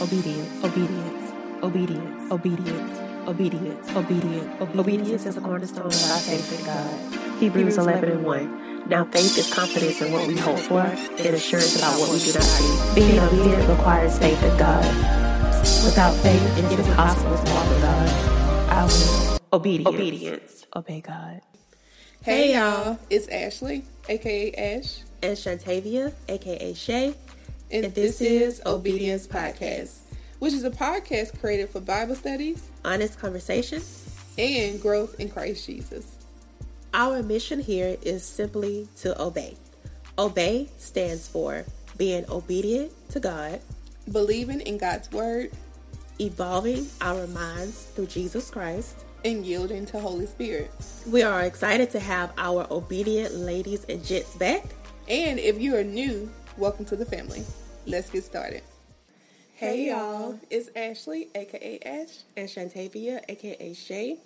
obedience, obedience, obedience, obedience, obedience, obedience. Obedience is the cornerstone of our faith in God. Hebrews 11 and 1. Now faith is confidence in what we hope for and assurance about what we do not see. Being obedient requires faith in God. Without faith, it is impossible to walk with God. I will. Obedience. Obedience. Obey God. Hey y'all, it's Ashley, aka Ash, And Shantavia, aka Shay. And, this, this is is Obedience Podcast, which is a podcast created for Bible studies Honest conversations. and growth in Christ Jesus. Our mission here is simply to obey. Obey stands for being obedient to God, Believing in God's word evolving our minds through Jesus Christ. and yielding to Holy Spirit. We are excited to have our obedient ladies and gents back. And if you are new, welcome to the family. Let's get started. Hey y'all, it's Ashley, aka Ash, And Shantavia, aka Shay.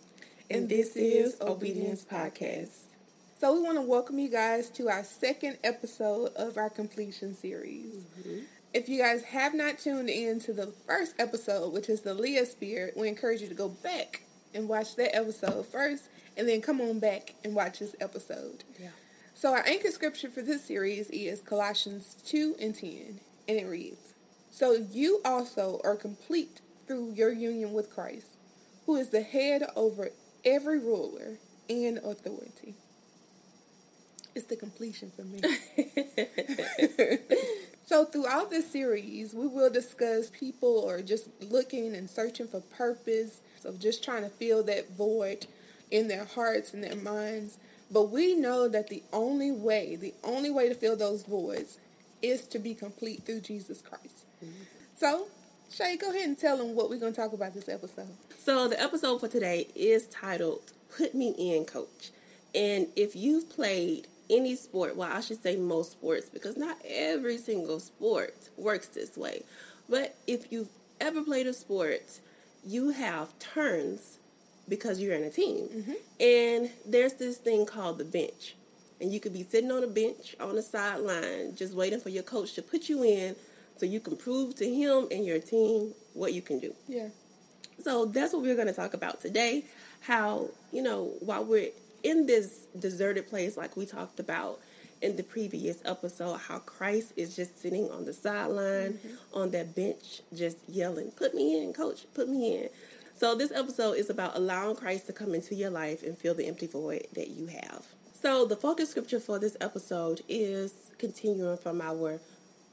and this is Obedience Podcast. So we want to welcome you guys to our second episode of our completion series. Mm-hmm. If you guys have not tuned in to the first episode, which is the Leah Spirit, we encourage you to go back and watch that episode first, and then come on back and watch this episode. Yeah. So our anchor scripture for this series is Colossians 2 and 10, and it reads, So you also are complete through your union with Christ, who is the head over every ruler and authority. It's the completion for me. so throughout this series, we will discuss people or just looking and searching for purpose, of just trying to fill that void in their hearts and their minds. But we know that the only way, the only way to fill those voids is to be complete through Jesus Christ. So, Shay, go ahead and tell them what we're going to talk about this episode. So the episode for today is titled Put Me In Coach. And if you've played any sport, well, I should say most sports, because not every single sport works this way. But if you've ever played a sport, you have turns because you're in a team. Mm-hmm. And there's this thing called the bench. And you could be sitting on a bench on the sideline just waiting for your coach to put you in so you can prove to him and your team what you can do. Yeah. So that's what we're going to talk about today. How, you know, while we're in this deserted place, like we talked about in the previous episode, how Christ is just sitting on the sideline mm-hmm. on that bench, just yelling, Put me in, coach, put me in. So this episode is about allowing Christ to come into your life and fill the empty void that you have. So the focus scripture for this episode is continuing from our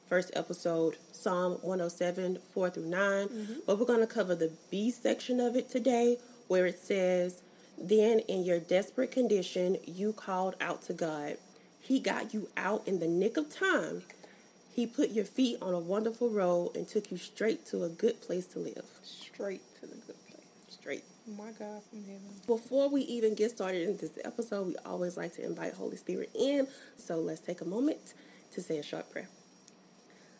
first episode, Psalm 107, 4 through 9. Mm-hmm. But we're going to cover the B section of it today, where it says, Then in your desperate condition, you called out to God. He got you out in the nick of time. He put your feet on a wonderful road and took you straight to a good place to live. Straight to the good place. Straight. My God from heaven. Before we even get started in this episode, we always like to invite Holy Spirit in. So let's take a moment to say a short prayer.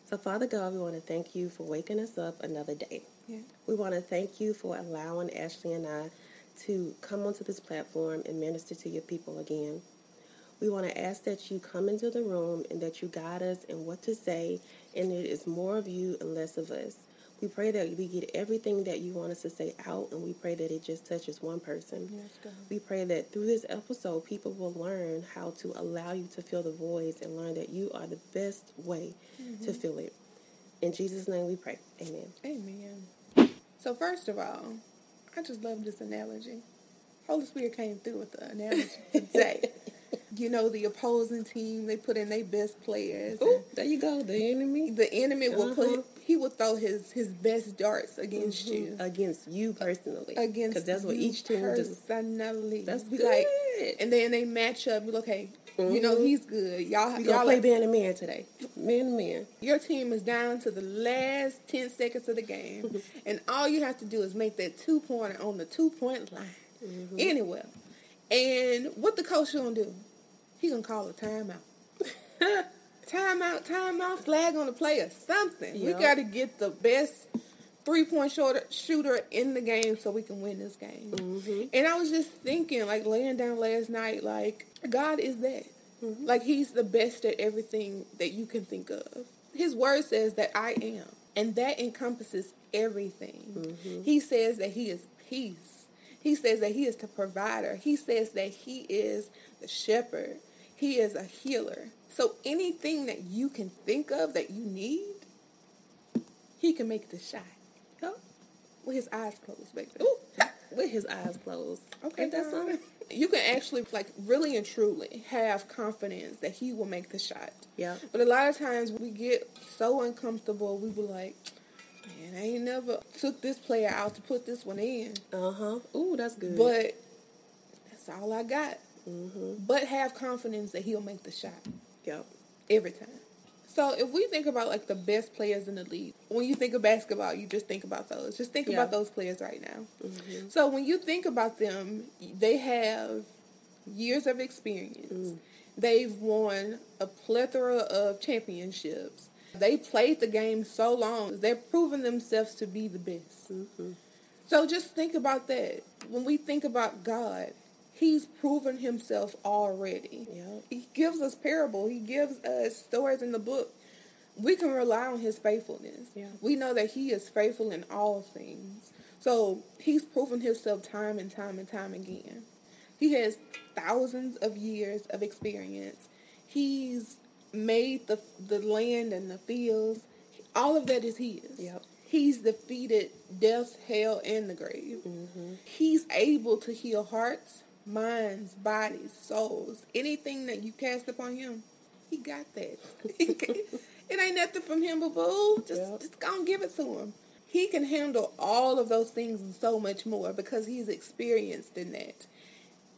So, Father God, we want to thank you for waking us up another day. Yeah. We want to thank you for allowing Ashley and I to come onto this platform and minister to your people again. We want to ask that you come into the room and that you guide us in what to say, and it is more of you and less of us. We pray that we get everything that you want us to say out, and we pray that it just touches one person. Yes, God. We pray that through this episode, people will learn how to allow you to fill the voids and learn that you are the best way to fill it. In Jesus' name we pray. Amen. Amen. So first of all, I just love this analogy. Holy Spirit came through with the analogy today. you know, the opposing team, they put in their best players. Oh, there you go. The enemy. The enemy will Uh-huh. put he will throw his his best darts against you. Against you personally. Against Because that's what each team does. personally. That's Be good. like and then they match up, you look, hey, you know Mhm. he's good. Y'all We're y'all to play like, man to man today. Man to man. Your team is down to the last 10 seconds of the game, and all you have to do is make that two pointer on the two point line anywhere. And what the coach gonna do? He gonna call a timeout. timeout, timeout, flag on the play or something. We got to get the best three point shooter shooter in the game so we can win this game. Mm-hmm. And I was just thinking, like laying down last night, like God is that. Mm-hmm. Like He's the best at everything that you can think of. His word says that I am. And that encompasses everything. Mm-hmm. He says that he is peace. He says that he is the provider. He says that he is the shepherd. He is a healer. So anything that you can think of that you need, he can make the shot. Yep. With his eyes closed, baby. Ooh, with his eyes closed. Okay, Ain't that something? You can actually, like, really and truly have confidence that he will make the shot. Yeah. But a lot of times we get so uncomfortable, we were like, man, I ain't never took this player out to put this one in. Uh huh. Ooh, that's good. But that's all I got. Hmm But have confidence that he'll make the shot Yep. every time. So if we think about like the best players in the league, when you think of basketball, you just think about those. Just think Yeah. about those players right now. Mhm. So when you think about them, they have years of experience. Mm. They've won a plethora of championships. They played the game so long. They've proven themselves to be the best. Mhm. So just think about that. When we think about God, He's proven Himself already. Yep. He gives us parable. He gives us stories in the book. We can rely on His faithfulness. Yeah. We know that He is faithful in all things. So He's proven Himself time and time and time again. He has thousands of years of experience. He's made the the land and the fields. All of that is His. Yep. He's defeated death, hell, and the grave. Mm-hmm. He's able to heal hearts, minds, bodies, souls. Anything that you cast upon him, he got that. it ain't nothing from him, but boo. Just, Yep. just go and give it to him. He can handle all of those things and so much more because he's experienced in that.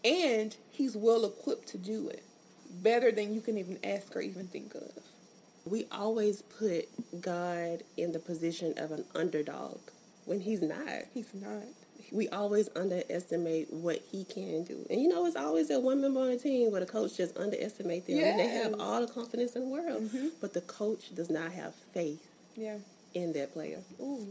And he's well equipped to do it. Better than you can even ask or even think of. We always put God in the position of an underdog when he's not. He's not. We always underestimate what he can do. And you know, it's always that one member on the team where the coach just underestimates them. And they have all the confidence in the world. Mhm. But the coach does not have faith Yeah. in that player. Ooh.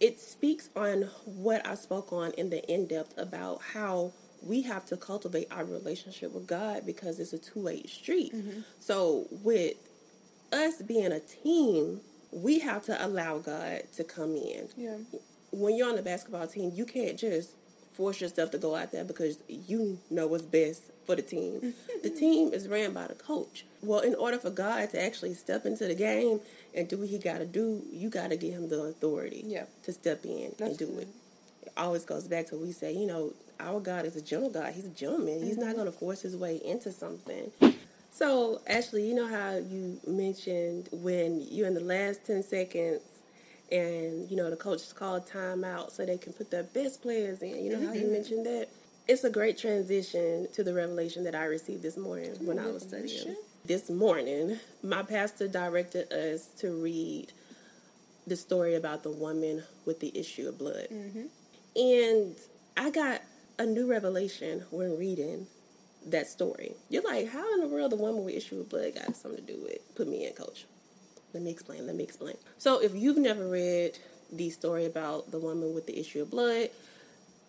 it speaks on what I spoke on in the in depth about how we have to cultivate our relationship with God because it's a two way street. So, with us being a team, we have to allow God to come in. Yeah. When you're on the basketball team, you can't just force yourself to go out there because you know what's best for the team. the team is ran by the coach. Well, in order for God to actually step into the game and do what he got to do, you got to give him the authority Yeah. to step in That's and do it. It always goes back to we say, you know, our God is a gentle God. He's a gentleman. He's Mm-hmm. not going to force his way into something. So, Ashley, you know how you mentioned when you're in the last 10 seconds and, you know, the coach called timeout so they can put their best players in. You know how you Mm-hmm. mentioned that? It's a great transition to the revelation that I received this morning when I was studying. This morning, my pastor directed us to read the story about the woman with the issue of blood. And I got a new revelation when reading that story. You're like, how in the world the woman with issue of blood got something to do with put me in, coach? Let me explain. Let me explain. So, if you've never read the story about the woman with the issue of blood,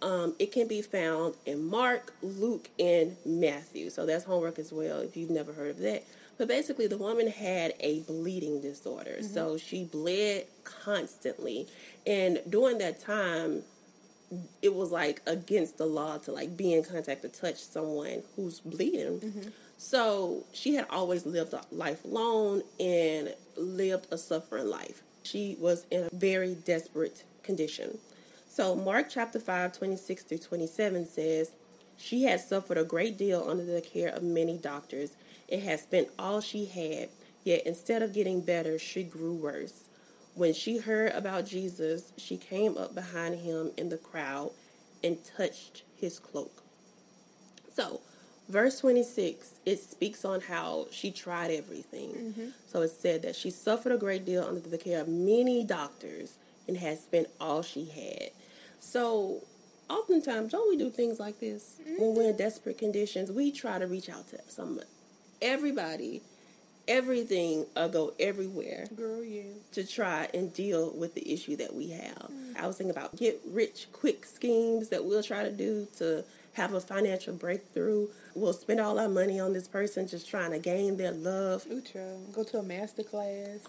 um, it can be found in Mark, Luke, and Matthew. So that's homework as well if you've never heard of that. But basically, the woman had a bleeding disorder. So she bled constantly. And during that time, it was like against the law to like be in contact to touch someone who's bleeding. Mm-hmm. So she had always lived a life alone and lived a suffering life. She was in a very desperate condition. So Mark chapter 5, 26 through 27 says, She had suffered a great deal under the care of many doctors and had spent all she had, yet instead of getting better, she grew worse. When she heard about Jesus, she came up behind him in the crowd and touched his cloak. So, verse 26, it speaks on how she tried everything. Mm-hmm. So, it said that she suffered a great deal under the care of many doctors and had spent all she had. So, oftentimes, don't we do things like this when we're in mm-hmm. desperate conditions? We try to reach out to some everybody, everything, or go everywhere Girl, yes. to try and deal with the issue that we have. I was thinking about get rich quick schemes that we'll try to do to have a financial breakthrough. We'll spend all our money on this person just trying to gain their love. Utra, go to a master class.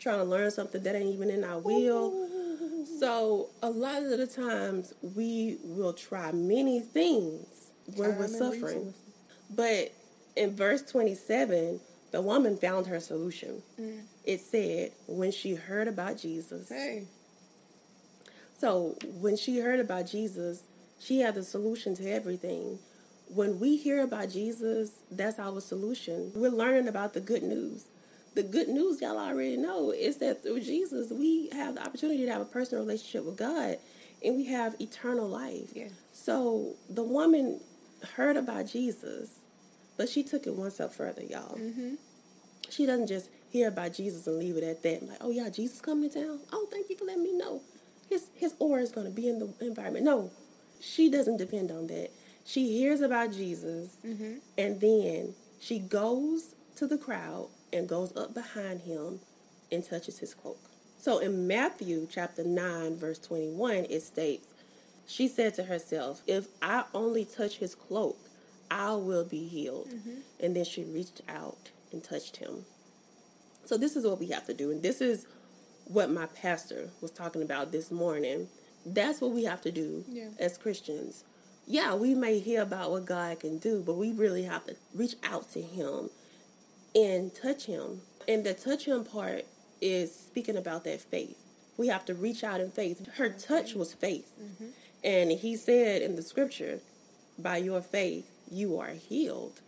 trying to learn something that ain't even in our will. So a lot of the times we will try many things when Time we're suffering. But in verse 27, the woman found her solution. Mm. It said, when she heard about Jesus. Hey, So when she heard about Jesus, she had the solution to everything. When we hear about Jesus, that's our solution. We're learning about the good news. The good news, y'all already know, is that through Jesus, we have the opportunity to have a personal relationship with God and we have eternal life. Yeah. So the woman heard about Jesus, but she took it one step further, y'all. Mm-hmm. She doesn't just hear about Jesus and leave it at that. Like, oh yeah, Jesus coming down. Oh, thank you for letting me know. His his aura is going to be in the environment. No, she doesn't depend on that. She hears about Jesus, mm-hmm. and then she goes to the crowd and goes up behind him and touches his cloak. So in Matthew chapter 9, verse 21, it states, She said to herself, If I only touch his cloak, I will be healed. Mm-hmm. And then she reached out and touched him. So this is what we have to do. And this is what my pastor was talking about this morning. That's what we have to do Yeah. as Christians. Yeah, we may hear about what God can do, but we really have to reach out to him and touch him. And the touch him part is speaking about that faith. We have to reach out in faith. Her touch was faith. Mm-hmm. And he said in the scripture, by your faith, you are healed.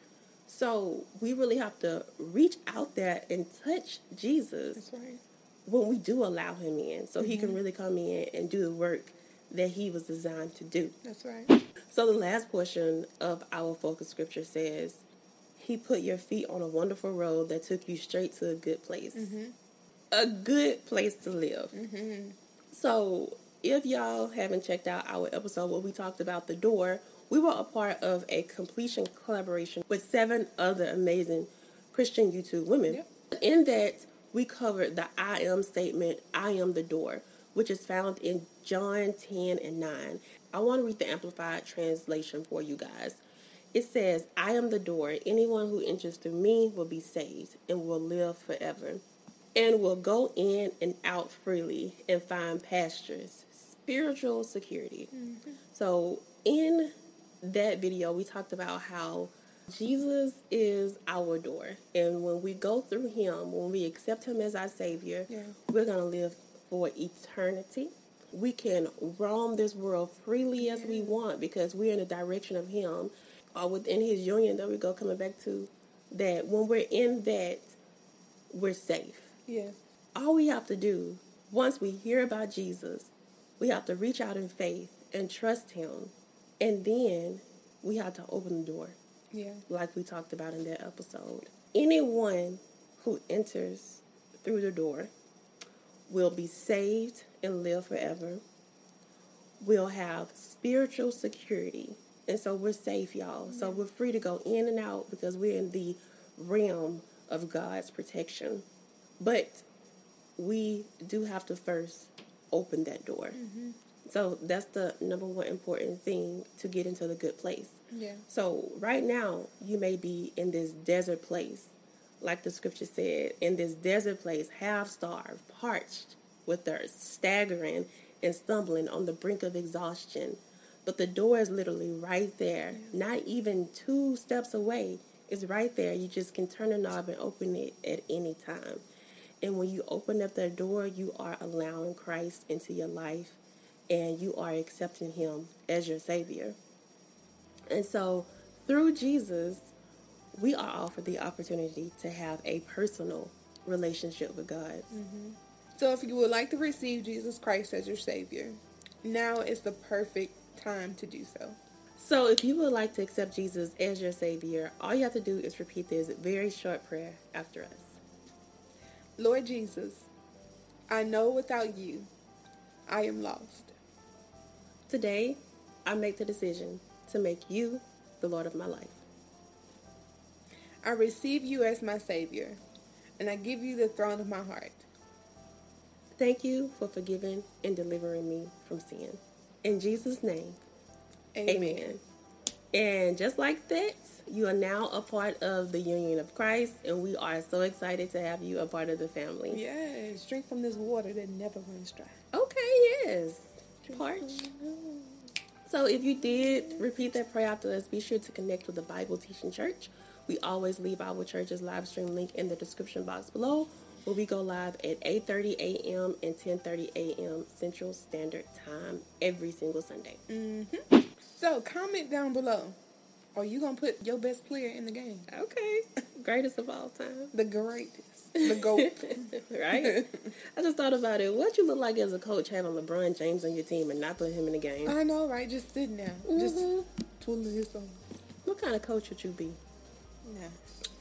So we really have to reach out there and touch Jesus right. when we do allow him in so he can mm-hmm. really come in and do the work that he was designed to do. That's right. So the last portion of our focus scripture says, He put your feet on a wonderful road that took you straight to a good place. Mm-hmm. A good place to live. Mm-hmm. So if y'all haven't checked out our episode where we talked about the door, we were a part of a completion collaboration with seven other amazing Christian YouTube women. Yep. In that, we covered the I am statement, I am the door, which is found in John 10 and 9. I want to read the Amplified translation for you guys. It says, I am the door. Anyone who enters through me will be saved and will live forever, and will go in and out freely and find pastures, spiritual security. Mm-hmm. So, in that video, we talked about how Jesus is our door. And when we go through Him, when we accept Him as our Savior, Yeah. we're going to live for eternity. We can roam this world freely as we want because we're in the direction of Him or within His union that we go coming back to. That when we're in that, we're safe Yes. all we have to do once we hear about Jesus, we have to reach out in faith and trust Him. And then we have to open the door, Yeah. like we talked about in that episode. Anyone who enters through the door will be saved and live forever, will have spiritual security. And so we're safe, y'all. So we're free to go in and out because we're in the realm of God's protection. But we do have to first open that door. Mm-hmm. So that's the number one important thing to get into the good place. Yeah. So right now, you may be in this desert place, like the scripture said, in this desert place, half starved, parched, with thirst, staggering and stumbling on the brink of exhaustion. But the door is literally right there, not even two steps away. It's right there. You just can turn the knob and open it at any time. And when you open up that door, you are allowing Christ into your life and you are accepting Him as your Savior. And so, through Jesus, we are offered the opportunity to have a personal relationship with God. Mm-hmm. So if you would like to receive Jesus Christ as your Savior, now is the perfect time to do so. So, if you would like to accept Jesus as your Savior, all you have to do is repeat this very short prayer after us. Lord Jesus, I know without you, I am lost. Today, I make the decision to make you the Lord of my life. I receive you as my Savior, and I give you the throne of my heart. Thank you for forgiving and delivering me from sin. In Jesus' name, Amen. amen. And just like that, you are now a part of the Union of Christ, and we are so excited to have you a part of the family. Yes, drink from this water that never runs dry. Okay, yes. Parch. So if you did repeat that prayer after us, be sure to connect with the Bible Teaching Church. We always leave our church's live stream link in the description box below, where we go live at 8:30 a.m. and 10:30 a.m. Central Standard Time every single Sunday. Mm-hmm. So comment down below. Are you gonna put your best player in the game? Okay, greatest of all time, the greatest, the goat, right? I just thought about it. What you look like as a coach having LeBron James on your team and not putting him in the game? I know, right? Just sitting there, mm-hmm. just twiddling his thumbs. What kind of coach would you be? Yeah.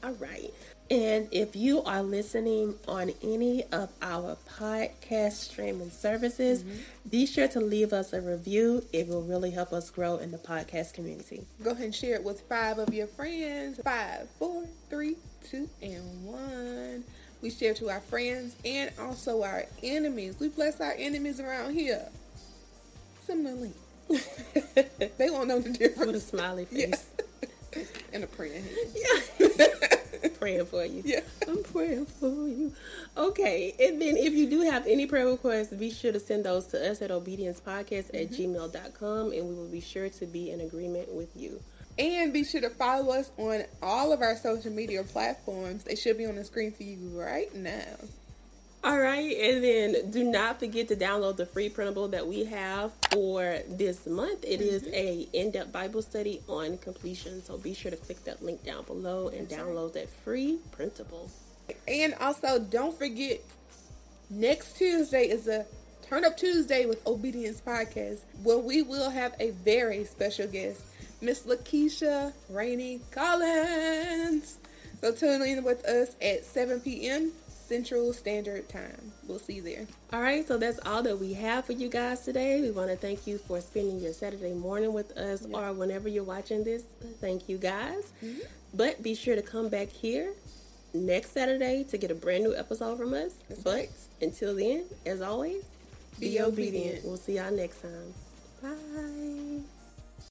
All right. And if you are listening on any of our podcast streaming services, mm-hmm. be sure to leave us a review. It will really help us grow in the podcast community. Go ahead and share it with five of your friends. Five, four, three, two, and one. We share to our friends and also our enemies. We bless our enemies around here. Similarly, they won't know the difference. With a smiley face. Yeah. and a praying hand. Yeah. praying for you. Yeah. I'm praying for you. Okay. And then if you do have any prayer requests, be sure to send those to us at obediencepodcast at mm-hmm. gmail.com and we will be sure to be in agreement with you. And be sure to follow us on all of our social media platforms. They should be on the screen for you right now. All right, and then do not forget to download the free printable that we have for this month. It mm-hmm. is a in-depth Bible study on completion, so be sure to click that link down below and download that free printable. And also, don't forget, next Tuesday is a Turn Up Tuesday with Obedience Podcast, where we will have a very special guest, Miss Lakeisha Rainey Collins. So tune in with us at 7 p.m. Central Standard Time. We'll see you there. All right, so that's all that we have for you guys today. We want to thank you for spending your Saturday morning with us or whenever you're watching this. Thank you guys. Mm-hmm. But be sure to come back here next Saturday to get a brand new episode from us. That's but right. until then, as always, be, be obedient. obedient. We'll see y'all next time. Bye.